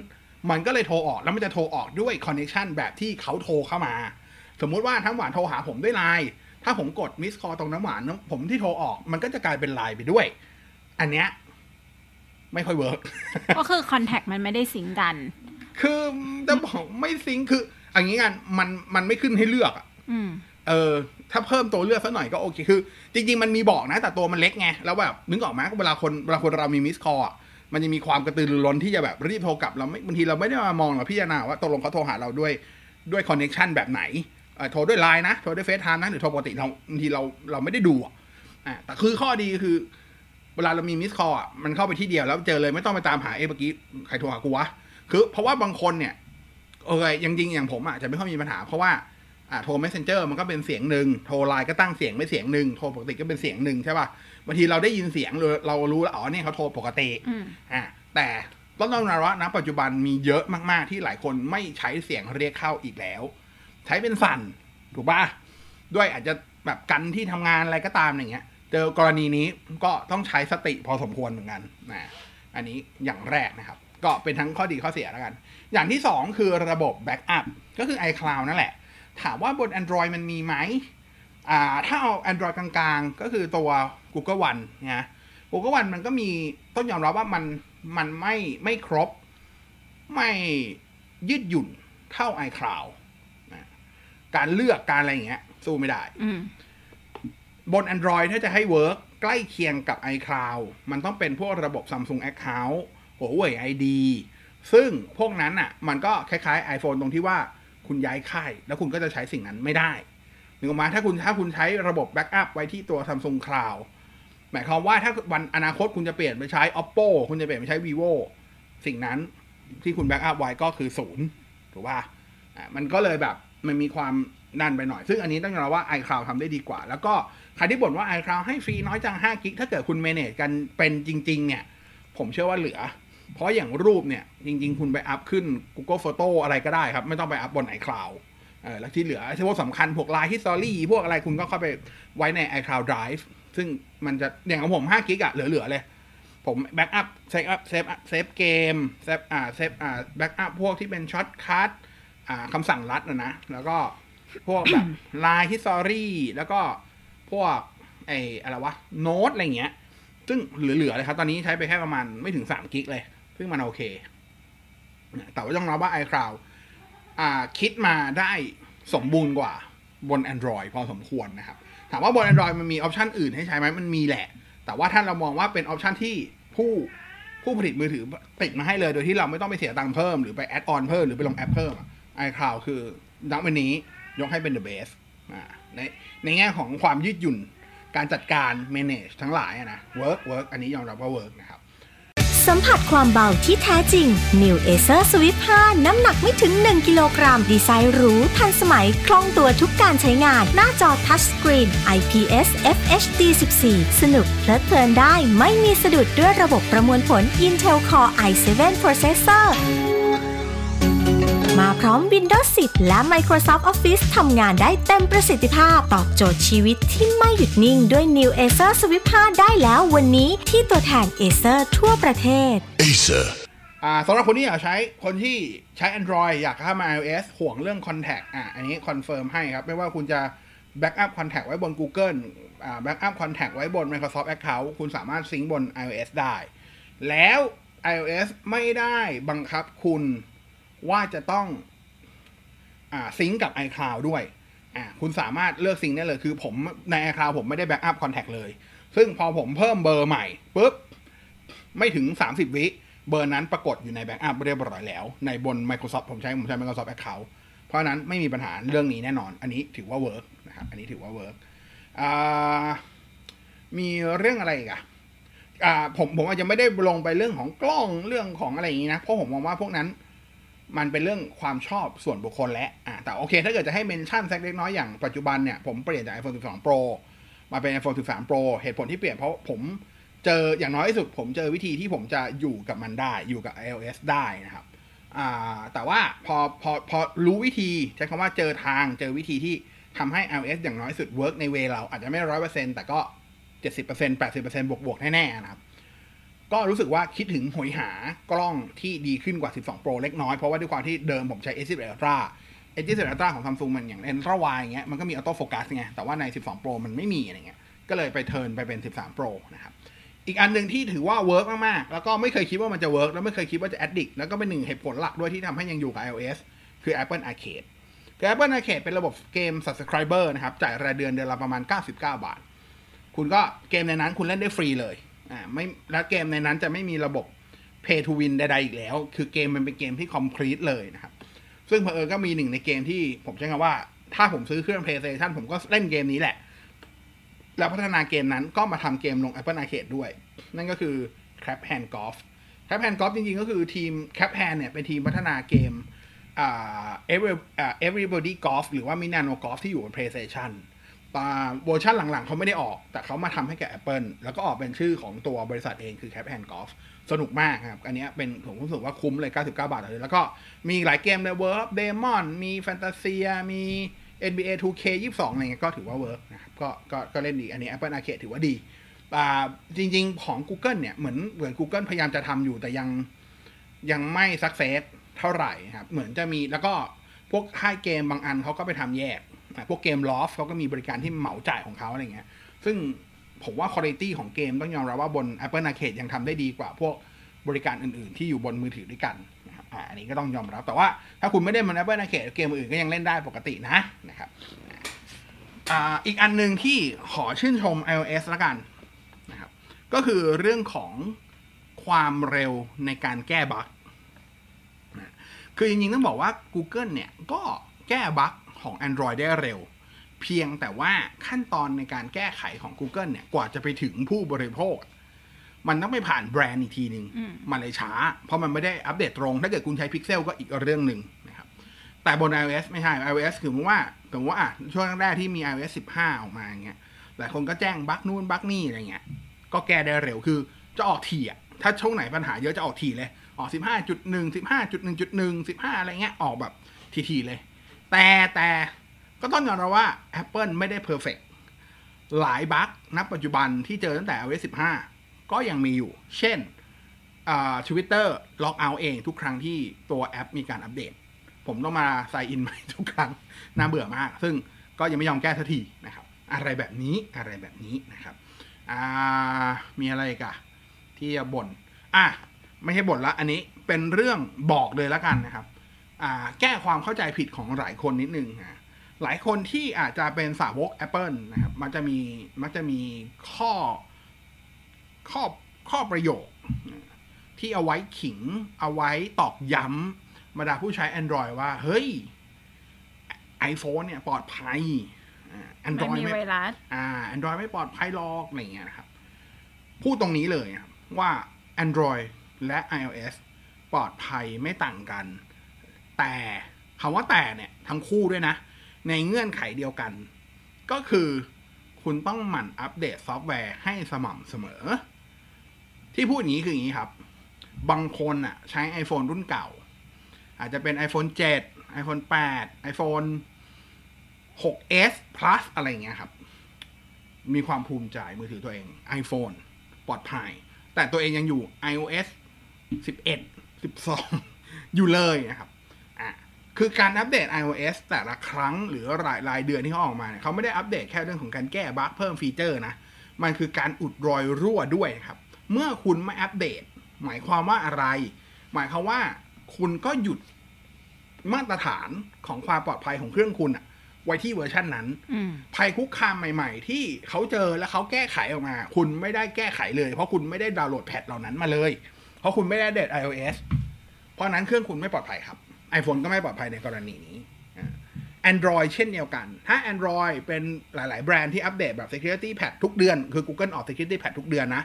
มันก็เลยโทรออกแล้วมันจะโทรออกด้วยคอนเน c t ชันแบบที่เขาโทรเข้ามา สมมุติว่าน้ำหวานโทรหาผมด้วยไลน์ ถ้าผมกด missed call ตรงน้ำหวานน้ำผมที่โทรออก มันก็จะกลายเป็นไลน์ไปด้วย อันเนี้ยไม่ค่อย work ก็คือ contact มันไม่ได้ sync กัน คือจะบอกไม่ sync คืออย่างนี้กันมันมันไม่ขึ้นให้เลือกอะอืมเออ ถ้าเพิ่มตัวเลือกสักหน่อยก็โอเคคือ จริง ๆ มันมีบอกนะ แต่ตัวมันเล็กไง แล้วแบบนึกออกไหมเวลาคนเวลาคนเรามี missed call มันจะมีความกระตือรือร้นที่จะแบบรีบโทรกลับเราไม่บางทีเราไม่ได้มามองหรอกพิจารณาว่าตกลงเขาโทรหาเราด้วยด้วย connection แบบไหนเออ โทรด้วยไลน์นะ โทรด้วยเฟซไทม์นะ หรือโทรปกติเราบางทีเราเราไม่ได้ดูอะอะแต่คือข้อดีคือ เวลาเรามี missed call อะมันเข้าไปที่เดียวแล้วเจอเลยไม่ต้องไปตามหาเอ้เมื่อกี้ใครโทรหากูวะคือเพราะว่าบางคนเนี่ยโอเคยังจริงอย่างผมอะจะไม่ค่อยมีปัญหาเพราะว่าอ่าโทร messenger มันก็เป็นเสียงหนึ่งโทรไลน์ก็ตั้งเสียงไม่เสียงหนึ่งโทรปกติก็เป็นเสียงหนึ่งใช่ป่ะบางทีเราได้ยินเสียงเราเรารู้แล้วอ๋อเนี่ยเขาโทรปกติอืมอ่าแต่ต้องยอมรับว่าณปัจจุบันมีเยอะมาก ๆ ที่หลายคนไม่ใช้เสียงเรียกเข้าอีกแล้ว ใช้เป็นสั่นถูกปะด้วยอาจจะแบบกันที่ทำงานอะไรก็ตามอย่างเงี้ย เจอกรณีนี้ก็ต้องใช้สติพอสมควรเหมือนกันนะอันนี้อย่างแรกนะครับ ก็เป็นทั้งข้อดีข้อเสียแล้วกัน อย่างที่สองคือระบบแบ็กอัพก็คือ iCloud นั่นแหละ ถามว่าบน Android มันมีไหมอ่าถ้าเอา Android กลางๆ ก็คือตัว Google One นะ Google One มันก็มีต้องยอมรับว่ามันมันไม่ไม่ครบ ไม่ยืดหยุ่นเท่า iCloud การเลือกการอะไรอย่างเงี้ย สู้ไม่ได้อืมบน Android ถ้าจะให้เวิร์กใกล้เคียงกับ iCloud มันต้องเป็นพวกระบบ Samsung Account Huawei ID ซึ่งพวกนั้นอะ มันก็คล้ายๆ iPhone ตรงที่ว่าคุณย้ายค่าย แล้วคุณก็จะใช้สิ่งนั้นไม่ได้นึกออกมาถ้าคุณถ้าคุณใช้ระบบ backup ไว้ที่ตัว Samsung Cloud หมายความว่าถ้าวันอนาคตคุณจะเปลี่ยนไปใช้ Oppo คุณจะเปลี่ยนไปใช้ vivo สิ่งนั้นที่คุณ backup ไว้ก็คือศูนย์ถูกป่ะอะมันก็เลยแบบ มันมีความนั่นไปหน่อย ซึ่งอันนี้ต้องยอมรับว่า iCloud ทำได้ดีกว่า แล้วก็ใครที่บ่นว่า iCloud ให้ฟรีน้อยจัง5 gig ถ้าเกิดคุณ manage กันเป็นจริง ๆ เนี่ย ผมเชื่อว่าเหลือ เพราะอย่างรูปเนี่ย จริง ๆ คุณไปอัพขึ้น Google Photo อะไรก็ได้ครับ ไม่ต้องไปอัพบน iCloud เออแล้วที่เหลือที่พวกสำคัญพวก Line History พวกอะไรคุณก็เข้าไปไว้ใน iCloud Drive ซึ่งมันจะอย่างของผม5 gig อะเหลือๆเลยผม backup save อัพ save save เกม save อ่า save อ่า backup พวกที่เป็น shortcut อ่าคำสั่งลัดนะนะ แล้วก็พวกแบบ Line History แล้วก็พวกไออะไรวะ โน้ตอะไรเงี้ย ซึ่งเหลือๆเลยครับ ตอนนี้ใช้ไปแค่ประมาณไม่ถึง3 gig เลย ซึ่งมันโอเค แต่ว่าต้องรับว่า iCloud อ่าคิดมาได้สมบูรณ์กว่าบน Android พอสมควรนะครับ ถามว่าบน Android มันมี option อื่นให้ใช้ไหมมันมีแหละ แต่ว่าถ้าเรามองว่าเป็น option ที่ผู้ผู้ผลิตมือถือติดมาให้เลย โดยที่เราไม่ต้องไปเสียตังค์เพิ่มหรือไป add-on เพิ่มหรือไปลงแอปเพิ่มอะ iCloud คือณวันนี้ยกให้เป็น the best อ่าในในแง่ของความยืดหยุ่นการจัดการ manage ทั้งหลายอะนะ work work อันนี้ยอมรับว่า work นะครับ สัมผัสความเบาที่แท้จริง New Acer Swift 5 น้ำหนักไม่ถึง 1 กิโลกรัม ดีไซน์หรูทันสมัย คล่องตัวทุกการใช้งาน หน้าจอทัชสกรีน IPS FHD 14 สนุกเพลิดเพลินได้ไม่มีสะดุดด้วยระบบประมวลผล Intel Core i7 Processor มาพร้อม Windows 10 และ Microsoft Office ทำงานได้เต็มประสิทธิภาพ ตอบโจทย์ชีวิตที่ไม่หยุดนิ่งด้วย New Acer Swift 5 ได้แล้ววันนี้ที่ตัวแทน Acer ทั่วประเทศ Acer. อ่าสำหรับคนที่อยากใช้คนที่ใช้ Android อยากเข้ามา iOS ห่วงเรื่อง Contact อะอันนี้ confirm ให้ครับ ไม่ว่าคุณจะ Backup Contact ไว้บน Google อ่า Backup Contact ไว้บน Microsoft Account คุณสามารถ sync บน iOS ได้ แล้ว iOS ไม่ได้บังคับคุณ ว่าจะต้องอ่าซิงกับ iCloud ด้วยอ่าคุณสามารถเลือก sync ได้เลยคือผมใน iCloud ผมไม่ได้ Backup Contact เลย ซึ่งพอผมเพิ่มเบอร์ใหม่ปุ๊บ ไม่ถึง 30 วิเบอร์นั้นปรากฏอยู่ใน backup เรียบร้อยแล้ว ในบน Microsoft ผมใช้ผมใช้ Microsoft Account เพราะนั้นไม่มีปัญหาเรื่องนี้แน่นอน อันนี้ถือว่า work นะครับอันนี้ถือว่า work มีเรื่องอะไรอีกอะผมผมอาจจะไม่ได้ลงไปเรื่องของกล้องเรื่องของอะไรอย่างนี้นะ เพราะผมมองว่าพวกนั้น มันเป็นเรื่องความชอบส่วนบุคคลและอ่าแต่โอเค ถ้าเกิดจะให้ mention สักเล็กน้อยอย่างปัจจุบันเนี่ย ผมเปลี่ยนจาก iPhone 12 Pro มาเป็น iPhone 13 Pro เหตุผลที่เปลี่ยนเพราะผมเจออย่างน้อยที่สุด ผมเจอวิธีที่ผมจะอยู่กับมันได้ อยู่กับ iOS ได้นะครับอ่าแต่ว่าพอพอพอรู้วิธีใช้คำว่าเจอทางเจอวิธีที่ทำให้ iOS อย่างน้อยสุด work ใน way เราอาจจะไม่ร้อยเปอร์เซ็นต์แต่ก็เจ็ดสิบเปอร์เซ็นต์แปดสิบเปอร์เซ็นต์บวกบวกๆแน่ๆนะครับ ก็รู้สึกว่าคิดถึงโหยหากล้องที่ดีขึ้นกว่า 12 Pro เล็กน้อย เพราะว่าด้วยความที่เดิมผมใช้ S10 Ultra S10 Ultra ของ Samsung มันอย่าง Ultra Wide อย่างเงี้ยมันก็มี auto focus ไงแต่ว่าใน 12 Pro มันไม่มีอะไรเงี้ยก็เลยไป turn ไปเป็น 13 Pro นะครับอีกอันหนึ่งที่ถือว่า work มากๆ แล้วก็ไม่เคยคิดว่ามันจะ work แล้วไม่เคยคิดว่าจะ addict แล้วก็เป็นหนึ่งเหตุผลหลักด้วยที่ทำให้ยังอยู่กับ iOS คือ Apple Arcade คือ Apple Arcade เป็นระบบเกม subscriber นะครับจ่ายรายเดือนเดือนละประมาณ 99 บาท คุณก็เกมในนั้นคุณเล่นได้ฟรีเลย อ่าไม่แล้วเกมในนั้นจะไม่มีระบบ pay to win ใดๆอีกแล้ว คือเกมมันเป็นเกมที่ complete เลยนะครับ ซึ่งเผอิญก็มีหนึ่งในเกมที่ผมใช้คำว่า ถ้าผมซื้อเครื่อง PlayStation ผมก็เล่นเกมนี้แหละ แล้วพัฒนาเกมนั้นก็มาทำเกมลง Apple Arcade ด้วย นั่นก็คือ Crab Hand Golf Crab Hand Golf จริงๆ ก็คือทีม Crab Hand เนี่ยเป็นทีมพัฒนาเกมอ่า Every อ่า Everybody Golf หรือว่า Minano Golf ที่อยู่บน PlayStation ตาเวอร์ชันหลังๆเขาไม่ได้ออก แต่เขามาทำให้แก่ Apple แล้วก็ออกเป็นชื่อของตัวบริษัทเองคือ Crab Hand Golf สนุกมากครับ อันนี้เป็นผมรู้สึกว่าคุ้มเลย 99 บาทเลยแล้วก็มีหลายเกมเลย World of Demon มี Fantasia มี NBA 2K 22อะไรเงี้ยก็ถือว่า work นะครับก็ก็ก็เล่นดี อันนี้ Apple Arcade ถือว่าดีอ่าจริงๆของ Google เนี่ย เหมือนเหมือน Google พยายามจะทำอยู่แต่ยังยังไม่ success เท่าไหร่ครับ เหมือนจะมีแล้วก็พวกค่ายเกมบางอันเขาก็ไปทำแยก พวก Gameloft เขาก็มีบริการที่เหมาจ่ายของเขาอะไรเงี้ย ซึ่งผมว่าคุณภาพของเกมต้องยอมรับว่าบน Apple Arcade ยังทำได้ดีกว่าพวกบริการอื่นๆ ที่อยู่บนมือถือด้วยกันนะครับอันนี้ก็ต้องยอมรับ แต่ว่าถ้าคุณไม่ได้มัน Apple Arcade เกมอื่นก็ยังเล่นได้ปกตินะนะครับอีกอันหนึ่งที่ขอชื่นชม iOS ละกันนะครับ ก็คือเรื่องของความเร็วในการแก้บั๊กนะคือจริงๆต้องบอกว่า Google เนี่ยก็แก้บั๊ก ของ Android ได้เร็ว เพียงแต่ว่าขั้นตอนในการแก้ไขของ Google เนี่ยกว่าจะไปถึงผู้บริโภค มันต้องไปผ่านแบรนด์อีกทีหนึงอืมมันเลยช้า เพราะมันไม่ได้อัปเดตตรง ถ้าเกิดคุณใช้ Pixel ก็อีกเรื่องหนึ่งนะครับแต่บน iOS ไม่ใช่ iOS คือว่าสมมติว่าอะช่วงแรกๆที่มี iOS 15 ออกมาอย่างเงี้ยหลายคนก็แจ้งบั๊กนู่นบั๊กนี่อะไรเงี้ยก็แก้ได้เร็วคือจะออกทีอะถ้าช่วงไหนปัญหาเยอะจะออกทีเลย ออก 15.1 15.1.1 15 อะไรเงี้ย ออกแบบถี่ๆเลย แต่แต่ก็ต้องยอมรับว่า Apple ไม่ได้ perfect หลาย bug ณปัจจุบันที่เจอตั้งแต่ iOS 15 ก็ยังมีอยู่ เช่นทวิตเตอร์ log out เองทุกครั้งที่ตัวแอปมีการอัปเดต ผมต้องมา sign in ใหม่ทุกครั้ง น่าเบื่อมาก ซึ่งก็ยังไม่ยอมแก้ทันทีนะครับ อะไรแบบนี้อะไรแบบนี้นะครับอ่ามีอะไรกอะที่จะบ่นอะ ไม่ใช่บ่นละ อันนี้เป็นเรื่องบอกเลยแล้วกันนะครับ แก้ความเข้าใจผิดของหลายคนนิดนึงนะหลายคนที่อาจจะเป็นสาวก Apple นะครับมันจะมีมันจะมีข้อข้อข้อประโยค ที่เอาไว้ขิง เอาไว้ตอกย้ำบรรดาผู้ใช้ Android ว่า เฮ้ย iPhone เนี่ยปลอดภัยอ่ามัน Android มีไม่ไวรัสอ่า Android ไม่ปลอดภัยหรอกอะไรเงี้ยนะครับ พูดตรงนี้เลยนะครับว่า Android และ iOS ปลอดภัยไม่ต่างกัน แต่คำว่าแต่เนี่ยทั้งคู่ด้วยนะ ในเงื่อนไขเดียวกัน ก็คือคุณต้องหมั่นอัปเดตซอฟต์แวร์ให้สม่ำเสมอ ที่พูดอย่างนี้คืออย่างนี้ครับ บางคนอะใช้ iPhone รุ่นเก่า อาจจะเป็น iPhone 7 iPhone 8 iPhone 6s plus อะไรอย่างเงี้ยครับ มีความภูมิใจมือถือตัวเอง iPhone ปลอดภัย แต่ตัวเองยังอยู่ iOS 11 12 อยู่เลยนะครับ คือการอัปเดต iOS แต่ละครั้งหรือรายรายเดือนที่เขาออกมาเนี่ยเขาไม่ได้อัปเดตแค่เรื่องของการแก้บั๊กเพิ่มฟีเจอร์นะ มันคือการอุดรอยรั่วด้วยครับ เมื่อคุณไม่อัปเดต หมายความว่าอะไร หมายความว่าคุณก็หยุดมาตรฐานของความปลอดภัยของเครื่องคุณอะไว้ที่เวอร์ชันนั้นอืมภัยคุกคามใหม่ ๆ ที่เขาเจอแล้วเขาแก้ไขออกมา คุณไม่ได้แก้ไขเลย เพราะคุณไม่ได้ดาวน์โหลดแพทเหล่านั้นมาเลย เพราะคุณไม่ได้อัปเดต iOS เพราะฉะนั้นเครื่องคุณไม่ปลอดภัยครับ iPhone ก็ไม่ปลอดภัยในกรณีนี้อ่า Android เช่นเดียวกัน ถ้า Android เป็นหลาย ๆ แบรนด์ที่อัปเดตแบบ security patch ทุกเดือน คือ Google ออก security patch ทุกเดือนนะ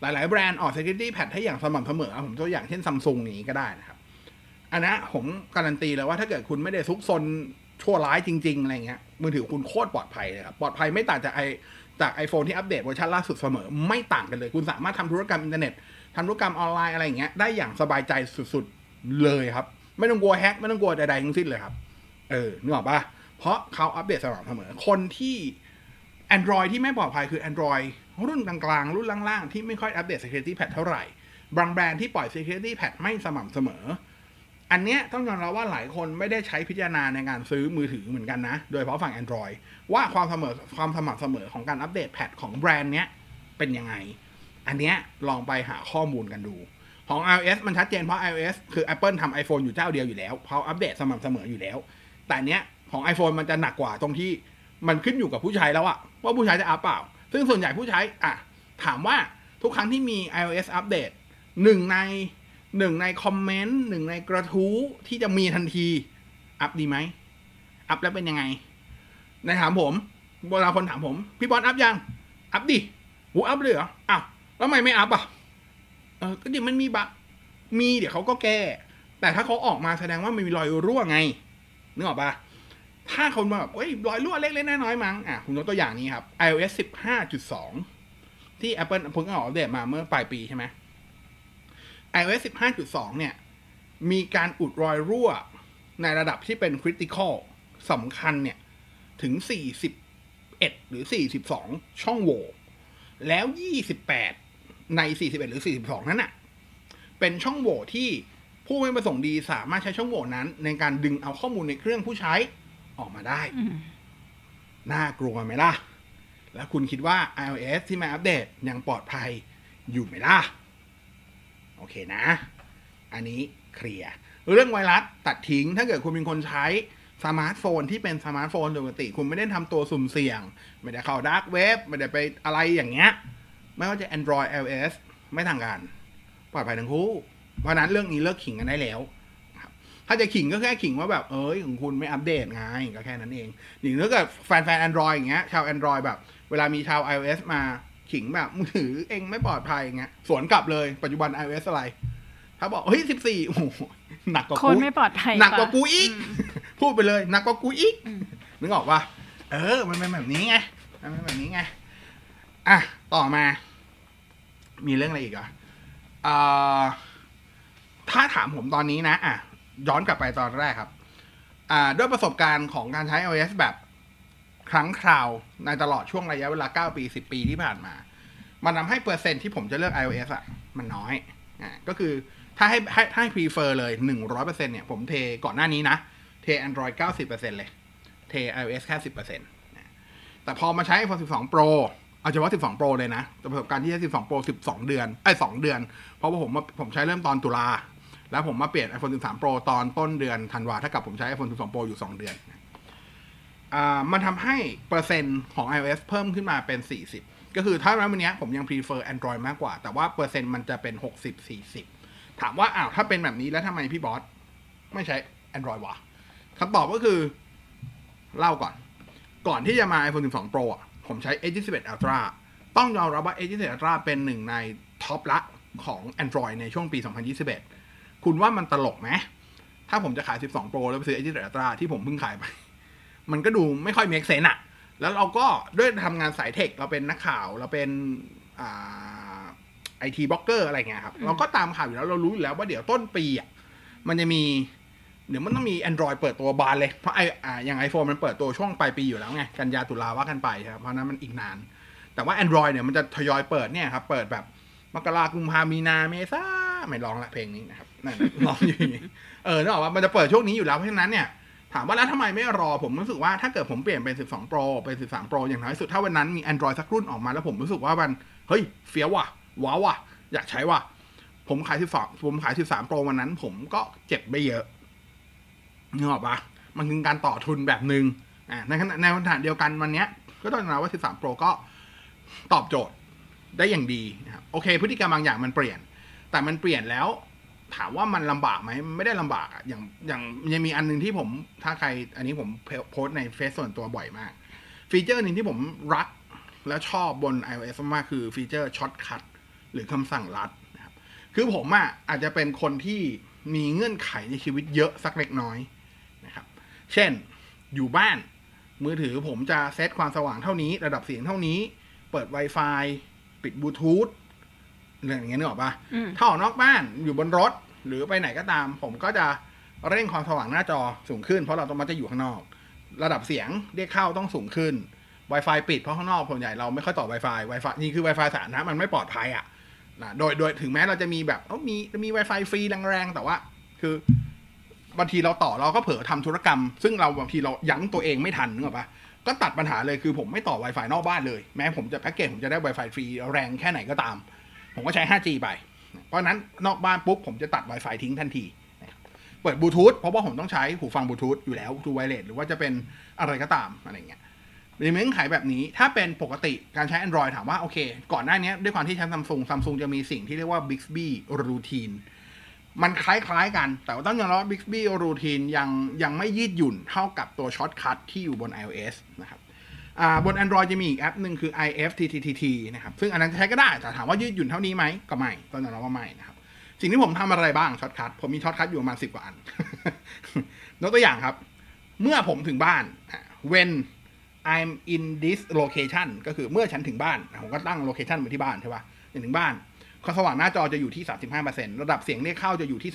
หลาย ๆ แบรนด์ออก security patch ให้อย่างสม่ำเสมอ ผมตัวอย่างเช่นซัมซุงนี้ก็ได้นะครับ อันนะผมการันตีเลยว่าถ้าเกิดคุณไม่ได้ซุกซนชั่วร้ายจริง ๆ อะไรเงี้ย มือถือคุณโคตรปลอดภัยเลยครับ ปลอดภัยไม่ต่างจากไอจาก iPhone ที่อัปเดตเวอร์ชันล่าสุดเสมอ ไม่ต่างกันเลย คุณสามารถทำธุรกรรมอินเทอร์เน็ตทำธุรกรรมออนไลน์อะไรอย่างเงี้ย ได้อย่างสบายใจสุด ๆ เลยครับ ไม่ต้องกลัวแฮกไม่ต้องกลัวใดๆทั้งสิ้นเลยครับ เออนึกออกปะเพราะเขาอัปเดตสม่ำเสมอ คนที่ Android ที่ไม่ปลอดภัยคือ Android รุ่นกลางๆ รุ่นล่างๆ ที่ไม่ค่อยอัปเดต security patch เท่าไหร่ บางแบรนด์ที่ปล่อย security patch ไม่สม่ำเสมอ อันเนี้ยต้องยอมรับว่าหลายคนไม่ได้ใช้พิจารณาในการซื้อมือถือเหมือนกันนะ โดยเฉพาะฝั่ง Android ว่าความเสมอความสม่ำเสมอของการอัปเดตแพทของแบรนด์เนี้ยเป็นยังไง อันเนี้ยลองไปหาข้อมูลกันดู ของ iOS มันชัดเจนเพราะ iOS คือ Apple ทำ iPhone อยู่เจ้าเดียวอยู่แล้วเขาอัปเดตสม่ำเสมออยู่แล้ว แต่เนี้ยของ iPhone มันจะหนักกว่าตรงที่มันขึ้นอยู่กับผู้ใช้แล้วอะว่าผู้ใช้จะอัปเปล่า ซึ่งส่วนใหญ่ผู้ใช้อะถามว่าทุกครั้งที่มี iOS อัปเดตหนึ่งในหนึ่งในคอมเมนต์หนึ่งในกระทู้ที่จะมีทันที อัพดีไหม อัพแล้วเป็นยังไง ในถามผมเวลาคนถามผม พี่บอลอัพยัง อัพดิหูอัพเลยเหรออ้าวแล้วทำไมไม่อัพอะ เออก็เดี๋ยวมันมีบั๊กมีเดี๋ยวเขาก็แก้ แต่ถ้าเขาออกมาแสดงว่ามันมีรอยรั่วไงนึกออกปะถ้าคนมาแบบเฮ้ยรอยรั่วเล็กๆน้อยๆมั้งอะผมยกตัวอย่างนี้ครับ iOS 15.2 ที่ Apple เพิ่งออกอัปเดตมาเมื่อปลายปีใช่ไหม iOS 15.2 เนี่ย มีการอุดรอยรั่วในระดับที่เป็นคริติคอลสำคัญเนี่ย ถึง 41 หรือ 42 ช่องโหว่แล้ว 28 ใน 41 หรือ 42 นั้นน่ะ เป็นช่องโหว่ที่ผู้ไม่ประสงค์ดีสามารถใช้ช่องโหว่นั้น ในการดึงเอาข้อมูลในเครื่องผู้ใช้ออกมาได้อืมน่ากลัวไหมล่ะ แล้วคุณคิดว่า iOS ที่มาอัปเดตยังปลอดภัยอยู่ไหมล่ะ โอเคนะ อันนี้เคลียร์เรื่องไวรัสตัดทิ้งถ้าเกิดคุณเป็นคนใช้สมาร์ทโฟนที่เป็นสมาร์ทโฟนปกติ คุณไม่ได้ทำตัวสุ่มเสี่ยง ไม่ได้เข้าดาร์กเว็บไม่ได้ไปอะไรอย่างเงี้ย ไม่ว่าจะ Android iOS ไม่ทางการปลอดภัยทั้งคู่ เพราะฉะนั้นเรื่องนี้เลิกขิงกันได้แล้วครับถ้าจะขิงก็แค่ขิงว่าแบบเอ้ยของคุณไม่อัปเดตไงก็แค่นั้นเองหรือถ้าเกิดแฟนแฟน Android อย่างเงี้ยชาว Android แบบ เวลามีชาว iOS มาขิงแบบมือถือเองไม่ปลอดภัยอย่างเงี้ยสวนกลับเลยปัจจุบัน iOS อะไร ถ้าบอกเฮ้ยสิบสี่โอ้โหหนักกว่าคนกูไม่ปลอดภัยหนักกว่าะกูอีก พูดไปเลยหนักกว่ากูอีกอืมนึกออกปะเออ มันเป็นแบบนี้ไงมันเป็นแบบนี้ไง อะ ต่อมา มีเรื่องอะไรอีกอะอถ้าถามผมตอนนี้นะ อะ ย้อนกลับไปตอนแรกครับ อ่า ด้วยประสบการณ์ของการใช้ iOS แบบครั้งคราวในตลอดช่วงระยะเวลา 9 ปี 10 ปีที่ผ่านมา มันทำให้เปอร์เซ็นที่ผมจะเลือก iOS อะ มันน้อย อะก็คือถ้าให้ให้ให้ prefer เลย 100%เนี่ย ผมเทก่อนหน้านี้นะ เท Android 90%เลย เท iOS แค่ 10%นะแต่พอมาใช้ iPhone 12 Pro เอาเฉพาะ 12 Pro เลยนะประสบการณ์ที่ใช้ 12 Pro 12 เดือน ไอ้2เดือน เพราะว่าผมมาผมใช้เริ่มตอนตุลา แล้วผมมาเปลี่ยน iPhone 13 Pro ตอนต้นเดือนธันวาถ้ากับผมใช้ iPhone 12 Pro อยู่ 2 เดือน อ่า มันทำให้เปอร์เซ็นต์ของ iOS เพิ่มขึ้นมาเป็น 40 ก็คือถ้าวันนี้ผมยัง prefer Android มากกว่า แต่ว่าเปอร์เซ็นต์มันจะเป็น 60 40 ถามว่า อ้าว ถ้าเป็นแบบนี้แล้วทำไมพี่บอสไม่ใช้ Android วะคำตอบก็คือ เล่าก่อน ก่อนที่จะมา iPhone 12 Pro อะ ผมใช้ A21 Ultra ต้องยอมรับว่า A21 Ultra เป็นหนึ่งในท็อปละของ Android ในช่วงปี 2021 คุณว่ามันตลกไหม ถ้าผมจะขาย 12 Pro แล้วไปซื้อ A21 Ultra ที่ผมเพิ่งขายไป มันก็ดูไม่ค่อย make sense อะแล้วเราก็ด้วยทำงานสายเทค เราเป็นนักข่าว เราเป็นไอทีบล็อกเกอร์อะไรเงี้ยครับ เราก็ตามข่าวอยู่แล้ว เรารู้อยู่แล้วว่าเดี๋ยวต้นปีอะ มันจะมี เดี๋ยวมันต้องมี Android เปิดตัวบานเลย เพราะไออ่าอย่าง iPhone มันเปิดตัวช่วงปลายปีอยู่แล้วไง กันยาตุลาว่ากันไปครับเพราะนั้นมันอีกนาน แต่ว่า Android เนี่ยมันจะทยอยเปิดเนี่ยครับ เปิดแบบมกรากุมภามีนาเมษาไม่ร้องละเพลงนี้นะครับนั่นร้องอยู่อย่างนี้เออนึกออกว่ามันจะเปิดช่วงนี้อยู่แล้วเพราะฉะนั้นเนี่ยถามว่าแล้วทำไมไม่รอผมรู้สึกว่าถ้าเกิดผมเปลี่ยนเป็น 12 Pro เป็น 13 Pro อย่างน้อยสุดถ้าวันนั้นมี Android สักรุ่นออกมาแล้วผมรู้สึกว่ามันเฮ้ยเฟี้ยวว่ะว้าวว่ะอยากใช้ว่ะผมขาย 12 ผมขาย 13 Pro วันนั้น ผมก็เจ็บไม่เยอะ นึกออกปะมันคือการต่อทุนแบบหนึ่งอ่าในขณะในขณะเดียวกันวันเนี้ย ก็ต้องยอมรับว่า 13 Pro ก็ตอบโจทย์ได้อย่างดีนะครับโอเค พฤติกรรมบางอย่างมันเปลี่ยน แต่มันเปลี่ยนแล้ว ถามว่ามันลำบากไหมไม่ได้ลำบากอะอย่างอย่างยังมีอันหนึงที่ผมถ้าใครอันนี้ผมโพสต์ในเฟซส่วนตัวบ่อยมาก ฟีเจอร์หนึ่งที่ผมรักและชอบบน iOS มากคือฟีเจอร์ shortcut หรือคำสั่งลัดนะครับคือผมอะอาจจะเป็นคนที่มีเงื่อนไขในชีวิตเยอะสักเล็กน้อย เช่น อยู่บ้าน มือถือผมจะเซตความสว่างเท่านี้ ระดับเสียงเท่านี้ เปิด Wi-Fi ปิดบลูทูธเรื่องอย่างเงี้ยนึกออกปะอืมถ้าออกนอกบ้านอยู่บนรถ หรือไปไหนก็ตาม ผมก็จะเร่งความสว่างหน้าจอสูงขึ้น เพราะเราต้องมันจะอยู่ข้างนอก ระดับเสียงเรียกเข้าต้องสูงขึ้น Wi-Fi ปิดเพราะข้างนอกส่วนใหญ่เราไม่ค่อยต่อ Wi-Fi Wi-Fi นี่คือ Wi-Fi สาธารณะมันไม่ปลอดภัยอะนะโดยโดยถึงแม้เราจะมีแบบเอ้ามีมี Wi-Fi ฟรีแรงๆแต่ว่า คือ บางทีเราต่อเราก็เผลอทำธุรกรรม ซึ่งเราบางทีเรายั้งตัวเองไม่ทันนึกออกปะก็ตัดปัญหาเลยคือผมไม่ต่อ Wi-Fi นอกบ้านเลย แม้ผมจะแพ็กเกจผมจะได้ Wi-Fi ฟรีแรงแค่ไหนก็ตาม ผมก็ใช้ 5G ไป เพราะนั้นนอกบ้านปุ๊บผมจะตัด Wi-Fi ทิ้งทันทีเปิดบลูทูธเพราะว่าผมต้องใช้หูฟังบลูทูธอยู่แล้ว true wireless หรือว่าจะเป็นอะไรก็ตามอะไรเงี้ยมีเงื่อนไขแบบนี้ถ้าเป็นปกติการใช้ Android ถามว่าโอเค ก่อนหน้านี้ด้วยความที่ใช้ซัมซุงซัมซุงจะมีสิ่งที่เรียกว่า Bixby Routine มันคล้ายๆกัน แต่ว่าต้องยอมรับว่า Bixby Routine ยังยังไม่ยืดหยุ่นเท่ากับตัว shortcut ที่อยู่บน iOS นะครับบน Android จะมีอีกแอปหนึ่งคือ IFTTT นะครับ ซึ่งอันนั้นใช้ก็ได้ แต่ถามว่ายืดหยุ่นเท่านี้ไหมก็ไม่ต้องยอมรับว่าไม่นะครับ สิ่งที่ผมทำอะไรบ้าง shortcut ผมมี shortcut อยู่ประมาณสิบกว่าอันยกตัวอย่างครับ เมื่อผมถึงบ้าน when I'm in this location ก็คือเมื่อฉันถึงบ้าน ผมก็ตั้ง location ไว้ที่บ้านใช่ปะ่ะถึงบ้าน ความสว่างหน้าจอจะอยู่ที่ 35%ระดับเสียงเรียกเข้าจะอยู่ที่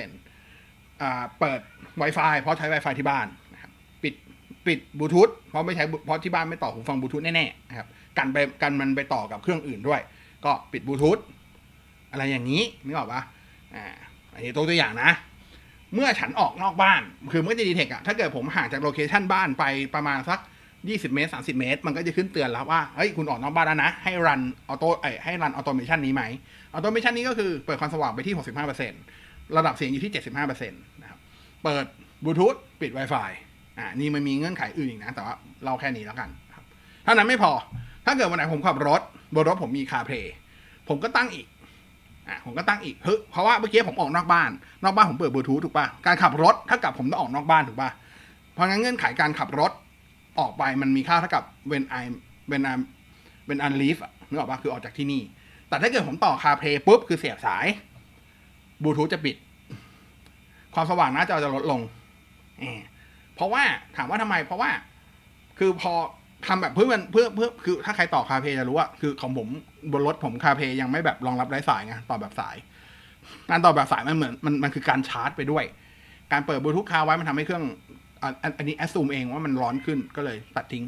35%อ่าเปิด Wi-Fi เพราะใช้ Wi-Fi ที่บ้านนะครับปิดปิดบลูทูธเพราะไม่ใช้เพราะที่บ้านไม่ต่อหูฟังบลูทูธแน่ๆนะครับกันไปกันมันไปต่อกับเครื่องอื่นด้วย ก็ปิดบลูทูธอะไรอย่างนี้นึกออกปะอ่าอันนี้ตัวตัวอย่างนะ เมื่อฉันออกนอกบ้าน คือมันก็จะ detect อะถ้าเกิดผมห่างจาก location บ้านไปประมาณสัก 20 เมตร 30 เมตร มันก็จะขึ้นเตือนแล้วว่า เฮ้ย คุณออกนอกบ้านแล้วนะ ให้ run auto ไอให้ run automation นี้ไหม automation นี้ก็คือเปิดความสว่างไปที่ 65%ระดับเสียงอยู่ที่ 75%นะครับ เปิดบลูทูธปิด Wi-Fi อ่า นี่มันมีเงื่อนไขอื่นอีกนะ แต่ว่าเราแค่นี้แล้วกันครับเท่านั้นไม่พอ ถ้าเกิดวันไหนผมขับรถ บนรถผมมีคาเพลย์ผมก็ตั้งอีก อ่า ผมก็ตั้งอีกเฮ้ยเพราะว่าเมื่อกี้ผมออกนอกบ้าน นอกบ้านผมเปิดบลูทูธถูกป่ะการขับรถถ้ากับผมต้องออกนอกบ้านถูกป่ะเพราะงั้นเงื่อนไขการขับรถ ออกไปมันมีค่าเท่ากับ when I when I when I leave อะนึกออกปะคือออกจากที่นี่ แต่ถ้าเกิดผมต่อ CarPlay ปุ๊บ คือเสียบสายบลูทูธจะปิด ความสว่างหน้าจอจะลดลงเออเพราะว่าถามว่าทำไม เพราะว่า คือพอทำแบบเพื่อเพื่อเพื่อคือถ้าใครต่อ CarPlay จะรู้ว่าคือของผมบนรถผม CarPlay ยังไม่แบบรองรับไร้สายไงต่อแบบสายการต่อแบบสายมันเหมือนมันมันคือการชาร์จไปด้วย การเปิดบลูทูธคาไว้มันทำให้เครื่อง อันนี้ assume เองว่ามันร้อนขึ้นก็เลยตัดทิ้ง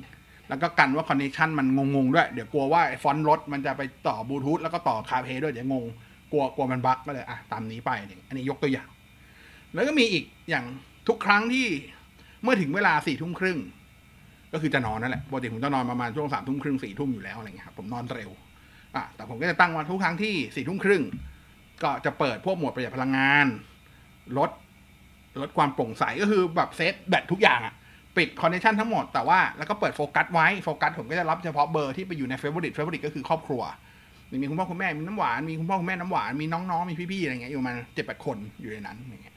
แล้วก็กันว่าคอนเนคชันมันงงๆด้วย เดี๋ยวกลัวว่าไอ้ฟอนต์รถมันจะไปต่อบลูทูธแล้วก็ต่อคาเพด้วยเดี๋ยวงง กลัวกลัวมันบั๊กก็เลยอะตามนี้ไปอันนี้ยกตัวอย่าง แล้วก็มีอีกอย่างทุกครั้งที่เมื่อถึงเวลาสี่ทุ่มครึ่งก็คือจะนอนนั่นแหละปกติผมจะนอนประมาณช่วงสามทุ่มครึ่งสี่ทุ่มอยู่แล้วอะไรเงี้ยครับผมนอนเร็วอะแต่ผมก็จะตั้งวันทุกครั้งที่สี่ทุ่มครึ่งก็จะเปิดพวกหมดประหยัดพลังงานลด ลดความโปร่งใสก็คือแบบเซตแบตทุกอย่างอะปิด connection ทั้งหมดแต่ว่าแล้วก็เปิดโฟกัสไว้โฟกัสผมก็จะรับเฉพาะเบอร์ที่ไปอยู่ใน favorite favorite ก็คือครอบครัว มีคุณพ่อคุณแม่มีน้ำหวานมีคุณพ่อคุณแม่น้ำหวานมีน้องๆมีพี่ๆอะไรเงี้ยอยู่มาเจ็ดแปดคนอยู่ในนั้นอย่างเงี้ย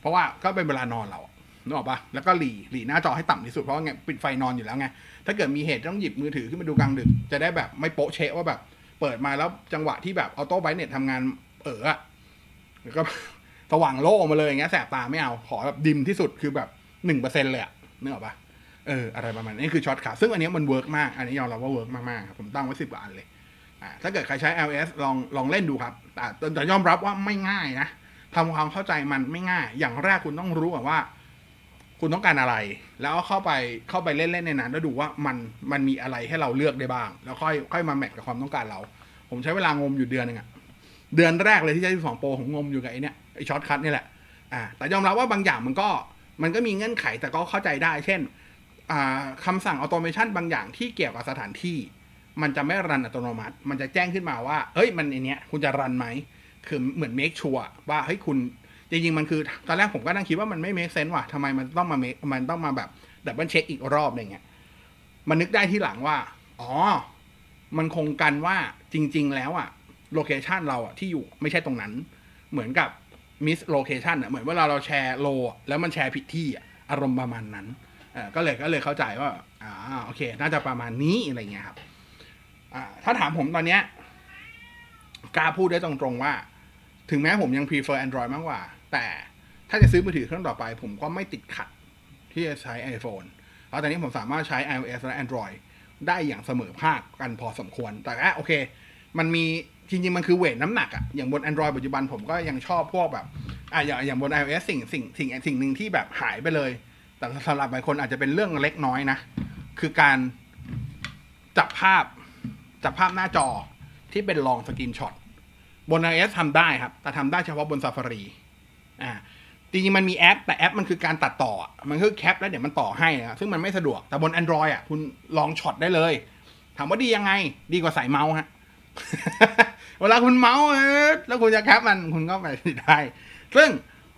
เพราะว่าก็เป็นเวลานอนเรานึกออกปะแล้วก็หรี่หรี่หน้าจอให้ต่ำที่สุดเพราะว่าไงปิดไฟนอนอยู่แล้วไงถ้าเกิดมีเหตุต้องหยิบมือถือขึ้นมาดูกลางดึกจะได้แบบไม่โป๊ะเชะว่าแบบ เปิดมาแล้วจังหวะที่แบบ auto brightness ทำงานเอออะแล้วก็ สว่างโร่มาเลยอย่างเงี้ยแสบตาไม่เอา ขอแบบ dim ที่สุดคือแบบหนึ่งเปอร์เซ็นเลยอะนึกออกปะเอออะไรประมาณนี้คือ shortcut ซึ่งอันนี้มัน work มาก อันนี้ยอมรับว่า work มากๆครับผมตั้งไว้สิบกว่าอันเลยอ่าถ้าเกิดใครใช้ iOS ลองลองเล่นดูครับแต่แต่ยอมรับว่าไม่ง่ายนะทำความเข้าใจมันไม่ง่าย อย่างแรกคุณต้องรู้ก่อนว่า คุณต้องการอะไร แล้วเข้าไปเข้าไปเล่นเล่นในนั้นแล้วดูว่ามันมันมีอะไรให้เราเลือกได้บ้าง แล้วค่อยค่อยมา match กับความต้องการเรา ผมใช้เวลางมอยู่เดือนหนึ่งอะเดือนแรกเลยที่ใช้12 Pro ผมงมอยู่กับไอ้เนี่ย ไอ shortcut นี่แหละอ่าแต่ยอมรับว่าบางอย่างมันก็มันก็มีเงื่อนไขแต่ก็เข้าใจได้ เช่นอ่าคำสั่ง automation บางอย่างที่เกี่ยวกับสถานที่ มันจะไม่ run อัตโนมัติ มันจะแจ้งขึ้นมาว่า เฮ้ยมันในเนี้ยคุณจะ run ไหมคือเหมือน make sure ว่าเฮ้ยคุณจริงๆมันคือตอนแรกผมก็นั่งคิดว่ามันไม่ make sense ว่ะทำไมมันต้องมา make มันต้องมาแบบ double check อีกรอบอะไรเงี้ยมันนึกได้ทีหลังว่า อ๋อ มันคงกันว่าจริง ๆ แล้วอะ location เราอะที่อยู่ไม่ใช่ตรงนั้น เหมือนกับ miss location อะเหมือนเวลาเราแชร์ lo แล้วมันแชร์ผิดที่อะอารมณ์ประมาณนั้นก็เลยก็เลยเข้าใจว่าอ่าโอเค น่าจะประมาณนี้อะไรเงี้ยครับถ้าถามผมตอนเนี้ยกล้าพูดได้ตรงๆว่า ถึงแม้ผมยัง prefer Android มากกว่า แต่ถ้าจะซื้อมือถือเครื่องต่อไป ผมก็ไม่ติดขัดที่จะใช้ iPhone เพราะตอนนี้ผมสามารถใช้ iOS และ Android ได้อย่างเสมอภาคกันพอสมควร แต่ว่าโอเค มันมี จริงๆ มันคือเวทน้ำหนักอะอย่างบน Android ปัจจุบันผมก็ยังชอบพวกแบบอะอย่างอย่างบน iOS สิ่งสิ่งสิ่งสิ่งหนึ่งที่แบบหายไปเลย แต่สำหรับบางคนอาจจะเป็นเรื่องเล็กน้อยนะ คือการจับภาพจับภาพหน้าจอที่เป็นลองสกรีนช็อตบน iOS ทำได้ครับ แต่ทำได้เฉพาะบน Safari อ่าจริงๆ มันมีแอป แต่แอปมันคือการตัดต่อ มันคือแคปแล้วเดี๋ยวมันต่อให้นะซึ่งมันไม่สะดวกแต่บน Android อะคุณ long shot ได้เลย ถามว่าดียังไง ดีกว่าสายเมาท์ฮะ เวลาคุณเมาท์เออแล้วคุณจะแคปมันคุณก็ไปได้ ซึ่ง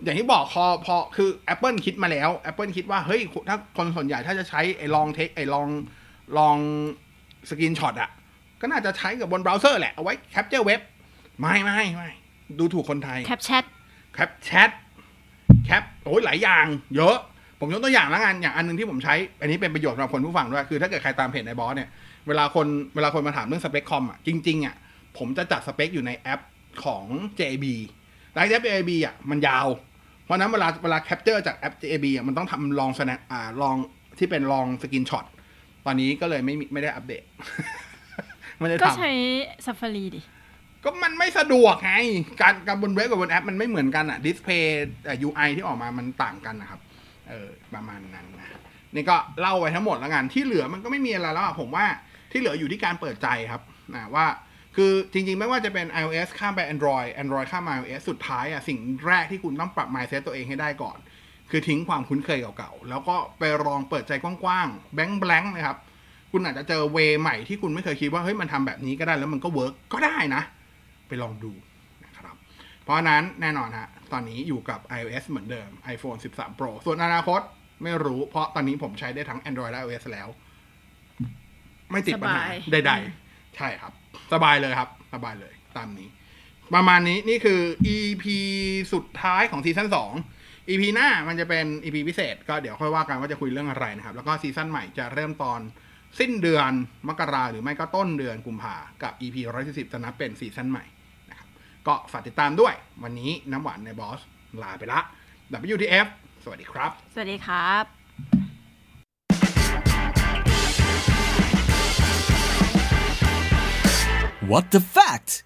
อย่างที่บอกพอพอคือ Apple คิดมาแล้ว Apple คิดว่า เฮ้ย ถ้าคนส่วนใหญ่ถ้าจะใช้ไอ้ long take ไอ้ long long screenshot อะก็น่าจะใช้กับบนเบราว์เซอร์แหละ เอาไว้ capture เว็บ ไม่ไม่ไม่ดูถูกคนไทย แคปแชท แคปแชท แคป โอ้ยหลายอย่าง เยอะ ผมยกตัวอย่างแล้วกัน อย่างอันหนึ่งที่ผมใช้ อันนี้เป็นประโยชน์สำหรับคนผู้ฟังด้วย คือถ้าเกิดใครตามเพจในบอสเนี่ย เวลาคนเวลาคนมาถามเรื่องสเปคคอมอะจริงๆอะผมจะจัดสเปคอยู่ในแอปของ JB และแอป JB อะมันยาว เพราะฉะนั้นเวลาเวลา capture จากแอป JB อะมันต้องทำ long สแนอ่า long ที่เป็น long screenshot ตอนนี้ก็เลยไม่มีไม่ได้อัปเดตไม่ได้ก็ทำใช้ Safari ดิก็มันไม่สะดวกไง การการบนเว็บกับบนแอปมันไม่เหมือนกันอะดิสเพย์แต่ UI ที่ออกมามันต่างกันนะครับ เออประมาณนั้นนะนี่ก็เล่าไว้ทั้งหมดแล้วกันที่เหลือมันก็ไม่มีอะไรแล้วอะผมว่า ที่เหลืออยู่ที่การเปิดใจครับนะว่าคือจริงๆ ไม่ว่าจะเป็น iOS ข้ามไป Android Android ข้ามมา iOS สุดท้ายอะสิ่งแรกที่คุณต้องปรับ mindset ตัวเองให้ได้ก่อน คือทิ้งความคุ้นเคยเก่าๆ แล้วก็ไปลองเปิดใจกว้างๆ แบงค์แบงค์นะครับ คุณอาจจะเจอ way ใหม่ที่คุณไม่เคยคิดว่าเฮ้ยมันทำแบบนี้ก็ได้แล้วมันก็ work ก็ได้นะ ไปลองดูนะครับ เพราะนั้นแน่นอนฮะตอนนี้อยู่กับ iOS เหมือนเดิม iPhone 13 Pro ส่วนอนาคตไม่รู้ เพราะตอนนี้ผมใช้ได้ทั้ง Android และ iOS แล้ว ไม่ติดปัญหาสบาย ใด ๆ ใช่ครับ สบายเลยครับ สบายเลยตามนี้ ประมาณนี้นี่คือ EP สุดท้ายของ season 2 EP หน้ามันจะเป็น EP พิเศษ ก็เดี๋ยวค่อยว่ากันว่าจะคุยเรื่องอะไรนะครับ แล้วก็ season ใหม่จะเริ่มตอนสิ้นเดือนมกราหรือไม่ก็ต้นเดือนกุมภากับ EP 140จะนับเป็นซีซั่นใหม่นะครับก็ฝากติดตามด้วย วันนี้น้ำหวานในบอสลาไปละ WTF สวัสดีครับ สวัสดีครับ What the fact